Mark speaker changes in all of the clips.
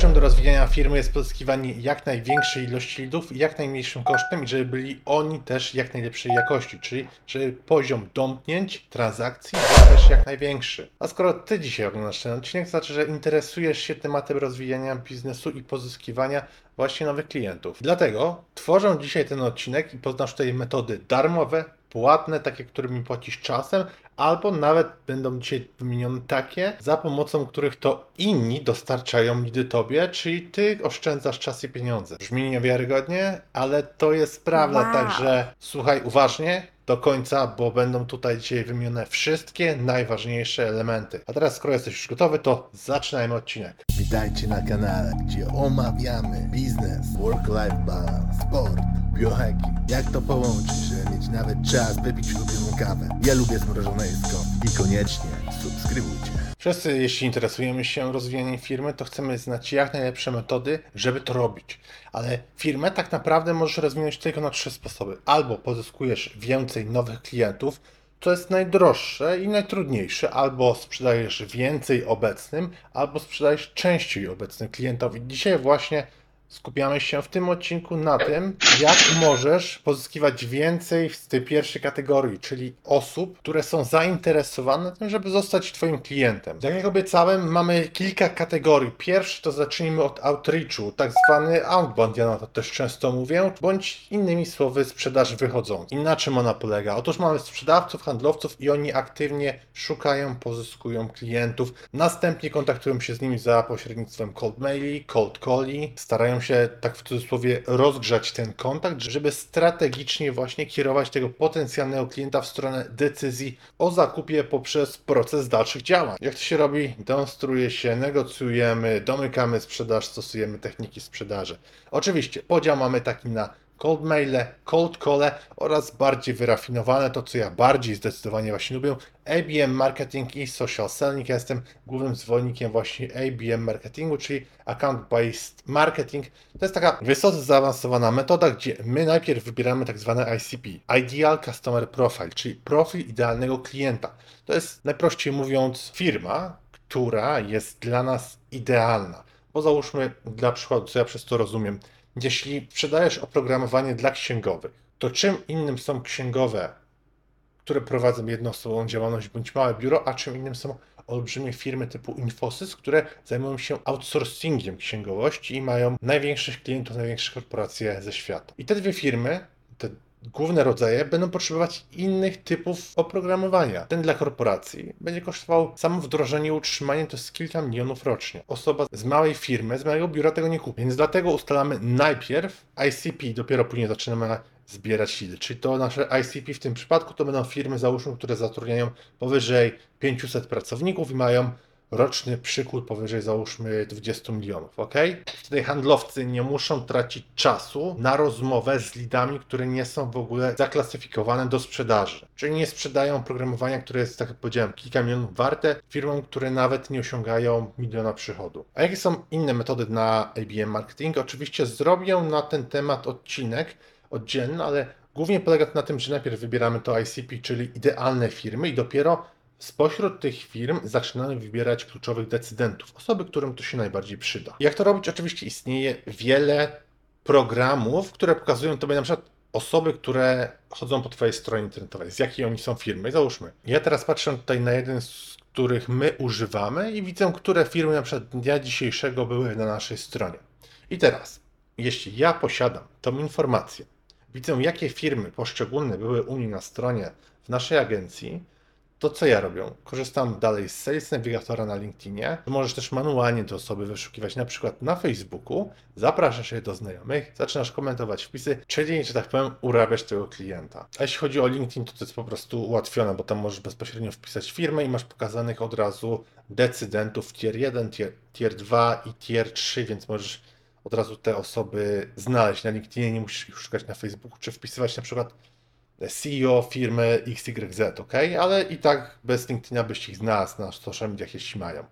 Speaker 1: Kluczem do rozwijania firmy jest pozyskiwanie jak największej ilości lidów i jak najmniejszym kosztem i żeby byli oni też jak najlepszej jakości, czyli żeby poziom domknięć, transakcji był też jak największy. A skoro Ty dzisiaj oglądasz ten odcinek, to znaczy, że interesujesz się tematem rozwijania biznesu i pozyskiwania właśnie nowych klientów. Dlatego tworzę dzisiaj ten odcinek i poznasz tutaj metody darmowe, płatne, takie, którymi płacisz czasem, albo nawet będą dzisiaj wymienione takie, za pomocą których to inni dostarczają lidy tobie, czyli ty oszczędzasz czas i pieniądze. Brzmi niewiarygodnie, ale to jest prawda,
Speaker 2: Wow.
Speaker 1: także słuchaj uważnie do końca, bo będą tutaj dzisiaj wymienione wszystkie najważniejsze elementy. A teraz, skoro jesteś już gotowy, to zaczynajmy odcinek.
Speaker 3: Witajcie na kanale, gdzie omawiamy biznes, work-life balance, sport, biohacking. Jak to połączyć, żeby mieć nawet czas wypić ulubioną kawę. Ja lubię zmrożone jedzko i koniecznie subskrybujcie.
Speaker 1: Wszyscy, jeśli interesujemy się rozwijaniem firmy, to chcemy znać jak najlepsze metody, żeby to robić. Ale firmę tak naprawdę możesz rozwinąć tylko na trzy sposoby. Albo pozyskujesz więcej nowych klientów, co jest najdroższe i najtrudniejsze, albo sprzedajesz więcej obecnym, albo sprzedajesz częściej obecnym klientowi. Dzisiaj właśnie skupiamy się w tym odcinku na tym, jak możesz pozyskiwać więcej z tej pierwszej kategorii, czyli osób, które są zainteresowane tym, żeby zostać Twoim klientem. Tak jak obiecałem, mamy kilka kategorii. Pierwszy to zacznijmy od outreachu, tak zwany outbound, ja na to też często mówię, bądź innymi słowy sprzedaż wychodząca. I na czym ona polega? Otóż mamy sprzedawców, handlowców i oni aktywnie szukają, pozyskują klientów, następnie kontaktują się z nimi za pośrednictwem cold maili, cold calli, starają się tak w cudzysłowie rozgrzać ten kontakt, żeby strategicznie właśnie kierować tego potencjalnego klienta w stronę decyzji o zakupie poprzez proces dalszych działań. Jak to się robi? Demonstruje się, negocjujemy, domykamy sprzedaż, stosujemy techniki sprzedaży. Oczywiście podział mamy taki na cold maile, cold call oraz bardziej wyrafinowane, to co ja bardziej zdecydowanie właśnie lubię, ABM marketing i social selling. Ja jestem głównym zwolennikiem właśnie ABM marketingu, czyli account based marketing. To jest taka wysoce zaawansowana metoda, gdzie my najpierw wybieramy tak zwane ICP, Ideal Customer Profile, czyli profil idealnego klienta. To jest najprościej mówiąc firma, która jest dla nas idealna. Bo załóżmy dla przykładu, co ja przez to rozumiem, jeśli sprzedajesz oprogramowanie dla księgowych, to czym innym są księgowe, które prowadzą jednoosobową działalność bądź małe biuro, a czym innym są olbrzymie firmy typu Infosys, które zajmują się outsourcingiem księgowości i mają największych klientów, największe korporacje ze świata. I te dwie firmy, te główne rodzaje, będą potrzebować innych typów oprogramowania. Ten dla korporacji będzie kosztował samo wdrożenie i utrzymanie to jest kilka milionów rocznie. Osoba z małej firmy, z małego biura tego nie kupi. Więc dlatego ustalamy najpierw ICP, dopiero później zaczynamy zbierać lidy. Czyli to nasze ICP w tym przypadku to będą firmy, załóżmy, które zatrudniają powyżej 500 pracowników i mają roczny przykład powyżej załóżmy 20 milionów, ok? Wtedy handlowcy nie muszą tracić czasu na rozmowę z lidami, które nie są w ogóle zaklasyfikowane do sprzedaży. Czyli nie sprzedają oprogramowania, które jest, tak jak powiedziałem, kilka milionów warte firmom, które nawet nie osiągają miliona przychodu. A jakie są inne metody na ABM marketing? Oczywiście zrobię na ten temat odcinek oddzielny, ale głównie polega to na tym, że najpierw wybieramy to ICP, czyli idealne firmy i dopiero Spośród tych firm zaczynamy wybierać kluczowych decydentów, osoby, którym to się najbardziej przyda. Jak to robić? Oczywiście istnieje wiele programów, które pokazują tobie na przykład osoby, które chodzą po twojej stronie internetowej, z jakiej oni są firmy. Załóżmy, ja teraz patrzę tutaj na jeden z których my używamy i widzę, które firmy na przykład dnia dzisiejszego były na naszej stronie. I teraz, jeśli ja posiadam tą informację, widzę, jakie firmy poszczególne były u mnie na stronie w naszej agencji, to co ja robię? Korzystam dalej z Sales Navigatora na LinkedInie. Możesz też manualnie te osoby wyszukiwać, na przykład na Facebooku, zapraszasz je do znajomych, zaczynasz komentować wpisy, czyli, że tak powiem, urabiasz tego klienta. A jeśli chodzi o LinkedIn, to to jest po prostu ułatwione, bo tam możesz bezpośrednio wpisać firmę i masz pokazanych od razu decydentów tier 1, tier, tier 2 i tier 3, więc możesz od razu te osoby znaleźć na LinkedInie, nie musisz ich szukać na Facebooku, czy wpisywać na przykład CEO firmy XYZ, ok? Ale i tak bez LinkedIna byś ich znalazł na social mediach, jeśli mają.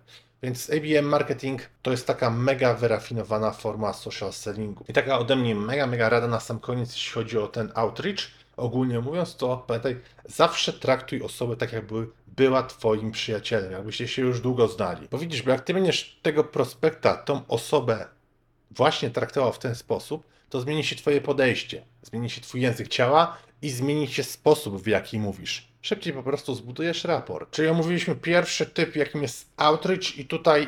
Speaker 1: Więc ABM marketing to jest taka mega wyrafinowana forma social sellingu. I taka ode mnie mega, mega rada na sam koniec, jeśli chodzi o ten outreach. ogólnie mówiąc, to pamiętaj, zawsze traktuj osobę tak, jakby była twoim przyjacielem, jakbyście się już długo znali. Bo widzisz, bo jak ty będziesz tego prospekta, tą osobę właśnie traktował w ten sposób, to zmieni się twoje podejście, zmieni się twój język ciała i zmieni się sposób, w jaki mówisz. Szybciej po prostu zbudujesz raport. Czyli omówiliśmy pierwszy typ, jakim jest outreach i tutaj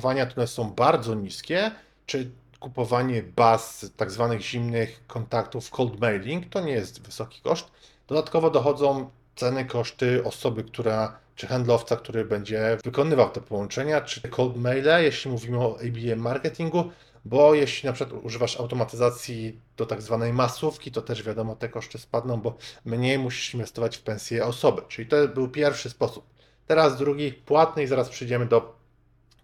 Speaker 1: to one są bardzo niskie, czy kupowanie baz tak zwanych zimnych kontaktów, cold mailing, to nie jest wysoki koszt. Dodatkowo dochodzą ceny, koszty osoby, która, czy handlowca, który będzie wykonywał te połączenia, czy cold maile, jeśli mówimy o ABM marketingu, bo jeśli na przykład używasz automatyzacji do tak zwanej masówki, to też wiadomo, te koszty spadną, bo mniej musisz inwestować w pensję osoby. Czyli to był pierwszy sposób. Teraz drugi, płatny i zaraz przejdziemy do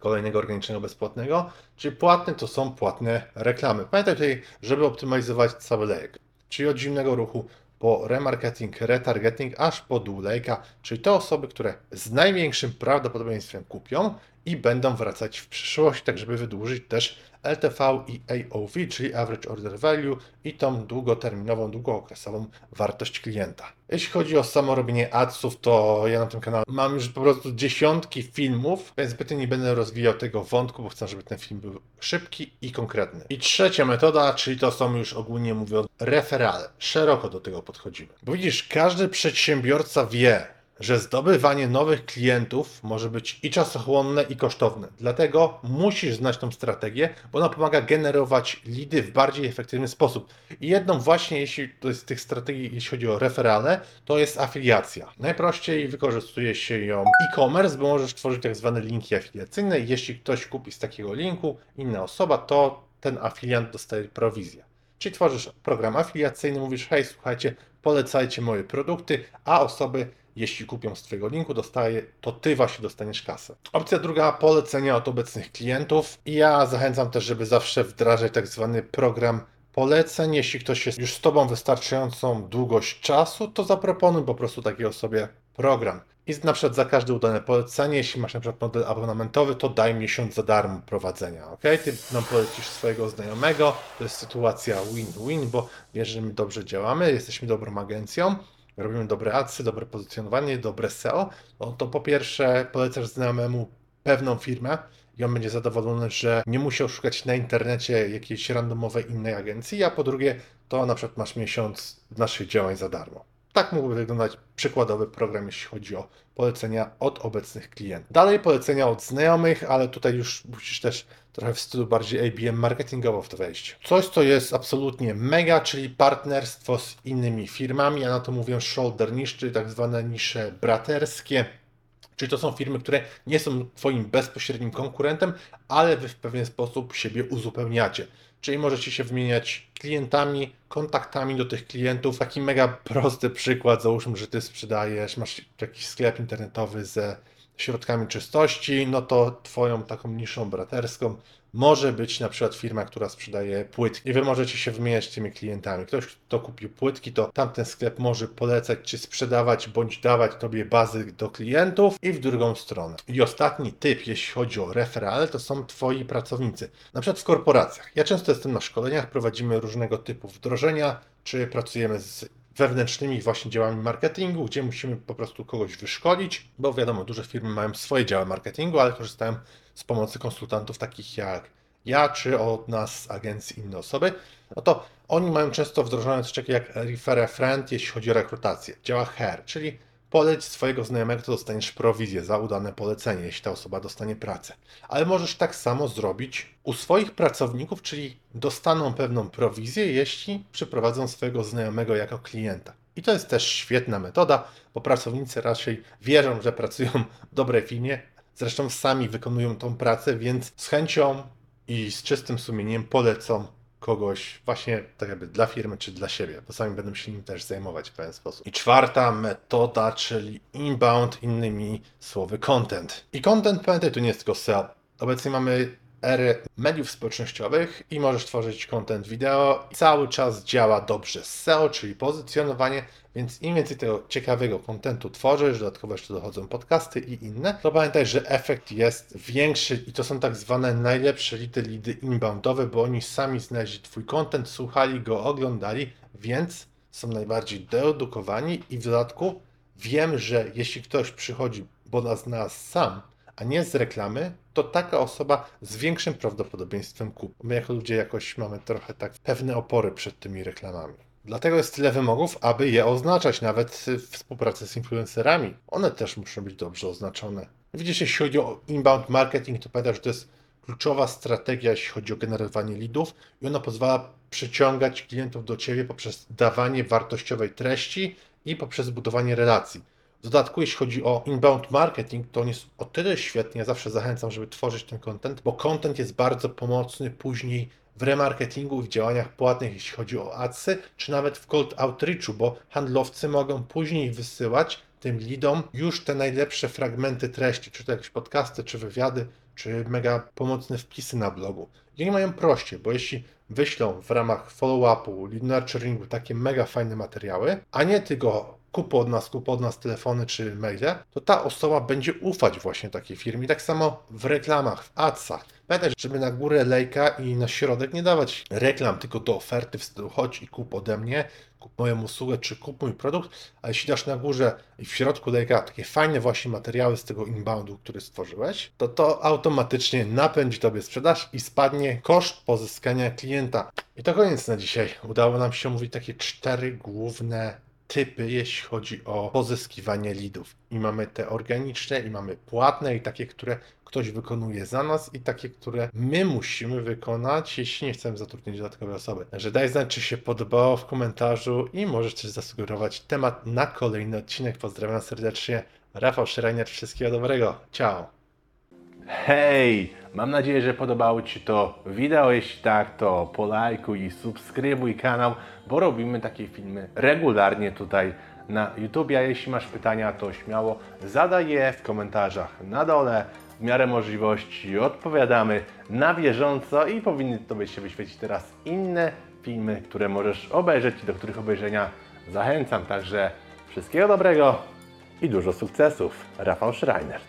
Speaker 1: kolejnego organicznego bezpłatnego, czyli płatny to są płatne reklamy. Pamiętaj tutaj, żeby optymalizować cały lejek, czyli od zimnego ruchu po remarketing, retargeting, aż po dół lejka, czyli te osoby, które z największym prawdopodobieństwem kupią i będą wracać w przyszłość, tak żeby wydłużyć też LTV i AOV, czyli Average Order Value i tą długoterminową, długookresową wartość klienta. Jeśli chodzi o samo robienie adsów, to ja na tym kanale mam już po prostu dziesiątki filmów, więc zbytnio nie będę rozwijał tego wątku, bo chcę, żeby ten film był szybki i konkretny. I trzecia metoda, czyli to są już ogólnie mówiąc referale. Szeroko do tego podchodzimy. Bo widzisz, każdy przedsiębiorca wie, że zdobywanie nowych klientów może być i czasochłonne, i kosztowne. Dlatego musisz znać tą strategię, bo ona pomaga generować lidy w bardziej efektywny sposób. I jedną właśnie, jeśli to jest z tych strategii, jeśli chodzi o referale, to jest afiliacja. Najprościej wykorzystuje się ją e-commerce, bo możesz tworzyć tak zwane linki afiliacyjne jeśli ktoś kupi z takiego linku, inna osoba, to ten afiliant dostaje prowizję. Czyli tworzysz program afiliacyjny, mówisz, hej, słuchajcie, polecajcie moje produkty, a osoby, jeśli kupią z Twojego linku, dostaje, to Ty właśnie dostaniesz kasę. Opcja druga, polecenia od obecnych klientów. I ja zachęcam też, żeby zawsze wdrażać tak zwany program poleceń. Jeśli ktoś jest już z Tobą wystarczającą długość czasu, to zaproponuj po prostu takiej osobie program. I na przykład za każde udane polecenie, jeśli masz na przykład model abonamentowy, to daj miesiąc za darmo prowadzenia, ok? Ty nam polecisz swojego znajomego, to jest sytuacja win-win, bo wiesz, że my dobrze działamy, jesteśmy dobrą agencją, robimy dobre adsy, dobre pozycjonowanie, dobre SEO, no to po pierwsze polecasz znajomemu pewną firmę i on będzie zadowolony, że nie musiał szukać na internecie jakiejś randomowej innej agencji, a po drugie to na przykład masz miesiąc naszych działań za darmo. Tak mógłby wyglądać przykładowy program, jeśli chodzi o polecenia od obecnych klientów. Dalej polecenia od znajomych, ale tutaj już musisz też trochę w stylu bardziej ABM marketingowo w to wejść. Coś, co jest absolutnie mega, czyli partnerstwo z innymi firmami, a na to mówię shoulder niche, czyli tak zwane nisze braterskie. Czyli to są firmy, które nie są Twoim bezpośrednim konkurentem, ale Wy w pewien sposób siebie uzupełniacie. Czyli możecie się wymieniać klientami, kontaktami do tych klientów. Taki mega prosty przykład, załóżmy, że Ty sprzedajesz, masz jakiś sklep internetowy ze środkami czystości, no to Twoją taką niszą braterską może być na przykład firma, która sprzedaje płytki i Wy możecie się wymieniać tymi klientami. Ktoś, kto kupił płytki, to tamten sklep może polecać, czy sprzedawać, bądź dawać Tobie bazy do klientów i w drugą stronę. I ostatni typ, jeśli chodzi o referale, to są Twoi pracownicy. Na przykład w korporacjach. Ja często jestem na szkoleniach, prowadzimy różnego typu wdrożenia, czy pracujemy z wewnętrznymi właśnie działami marketingu, gdzie musimy po prostu kogoś wyszkolić, bo wiadomo, duże firmy mają swoje działy marketingu, ale korzystają z pomocy konsultantów takich jak ja, czy od nas z agencji inne osoby, no to oni mają często wdrożone coś takiego jak refer a friend, jeśli chodzi o rekrutację. Działa HER, czyli poleć swojego znajomego, to dostaniesz prowizję za udane polecenie, jeśli ta osoba dostanie pracę. Ale możesz tak samo zrobić u swoich pracowników, czyli dostaną pewną prowizję, jeśli przyprowadzą swojego znajomego jako klienta. I to jest też świetna metoda, bo pracownicy raczej wierzą, że pracują w dobrej firmie, zresztą sami wykonują tą pracę, więc z chęcią i z czystym sumieniem polecą kogoś właśnie tak jakby dla firmy czy dla siebie, bo sami będą się nim też zajmować w pewien sposób. I czwarta metoda, czyli inbound, innymi słowy content. I content, pamiętaj, tu nie jest tylko SEO. Obecnie mamy erę mediów społecznościowych i możesz tworzyć content wideo. Cały czas działa dobrze SEO, czyli pozycjonowanie, więc im więcej tego ciekawego contentu tworzysz, dodatkowo jeszcze dochodzą podcasty i inne, to pamiętaj, że efekt jest większy i to są tak zwane najlepsze lidy, lidy inboundowe, bo oni sami znaleźli Twój content, słuchali go, oglądali, więc są najbardziej doedukowani i w dodatku wiem, że jeśli ktoś przychodzi, bo nas sam, a nie z reklamy, to taka osoba z większym prawdopodobieństwem kupi. My jako ludzie jakoś mamy trochę tak pewne opory przed tymi reklamami. Dlatego jest tyle wymogów, aby je oznaczać, nawet w współpracy z influencerami. One też muszą być dobrze oznaczone. Widzisz, jeśli chodzi o inbound marketing, to pamiętaj, że to jest kluczowa strategia, jeśli chodzi o generowanie leadów i ona pozwala przyciągać klientów do Ciebie poprzez dawanie wartościowej treści i poprzez budowanie relacji. W dodatku, jeśli chodzi o inbound marketing, to on jest o tyle świetny, ja zawsze zachęcam, żeby tworzyć ten content, bo content jest bardzo pomocny później w remarketingu w działaniach płatnych, jeśli chodzi o adsy, czy nawet w cold outreachu, bo handlowcy mogą później wysyłać tym leadom już te najlepsze fragmenty treści, czy to jakieś podcasty, czy wywiady, czy mega pomocne wpisy na blogu. I oni mają prościej, bo jeśli wyślą w ramach follow-upu, lead nurturingu takie mega fajne materiały, a nie tylko kup od nas, kup od nas telefony czy maile, to ta osoba będzie ufać właśnie takiej firmie. Tak samo w reklamach, w adsach. Pamiętaj, żeby na górę lejka i na środek nie dawać reklam, tylko do oferty w stylu chodź i kup ode mnie, kup moją usługę, czy kup mój produkt, a jeśli dasz na górze i w środku lejka takie fajne właśnie materiały z tego inboundu, który stworzyłeś, to to automatycznie napędzi Tobie sprzedaż i spadnie koszt pozyskania klienta. I to koniec na dzisiaj. Udało nam się omówić takie cztery główne typy, jeśli chodzi o pozyskiwanie leadów. I mamy te organiczne, i mamy płatne, i takie, które ktoś wykonuje za nas, i takie, które my musimy wykonać, jeśli nie chcemy zatrudnić dodatkowej osoby. Także daj znać, czy się podobało w komentarzu i możesz też zasugerować temat na kolejny odcinek. Pozdrawiam serdecznie. Rafał Schreiner, wszystkiego dobrego. Ciao.
Speaker 2: Hej! Mam nadzieję, że podobało Ci to wideo. Jeśli tak, to polajkuj i subskrybuj kanał, bo robimy takie filmy regularnie tutaj na YouTube. A jeśli masz pytania, to śmiało zadaj je w komentarzach na dole. W miarę możliwości odpowiadamy na bieżąco i powinny Tobie się wyświecić teraz inne filmy, które możesz obejrzeć i do których obejrzenia zachęcam. Także wszystkiego dobrego i dużo sukcesów. Rafał Schreiner.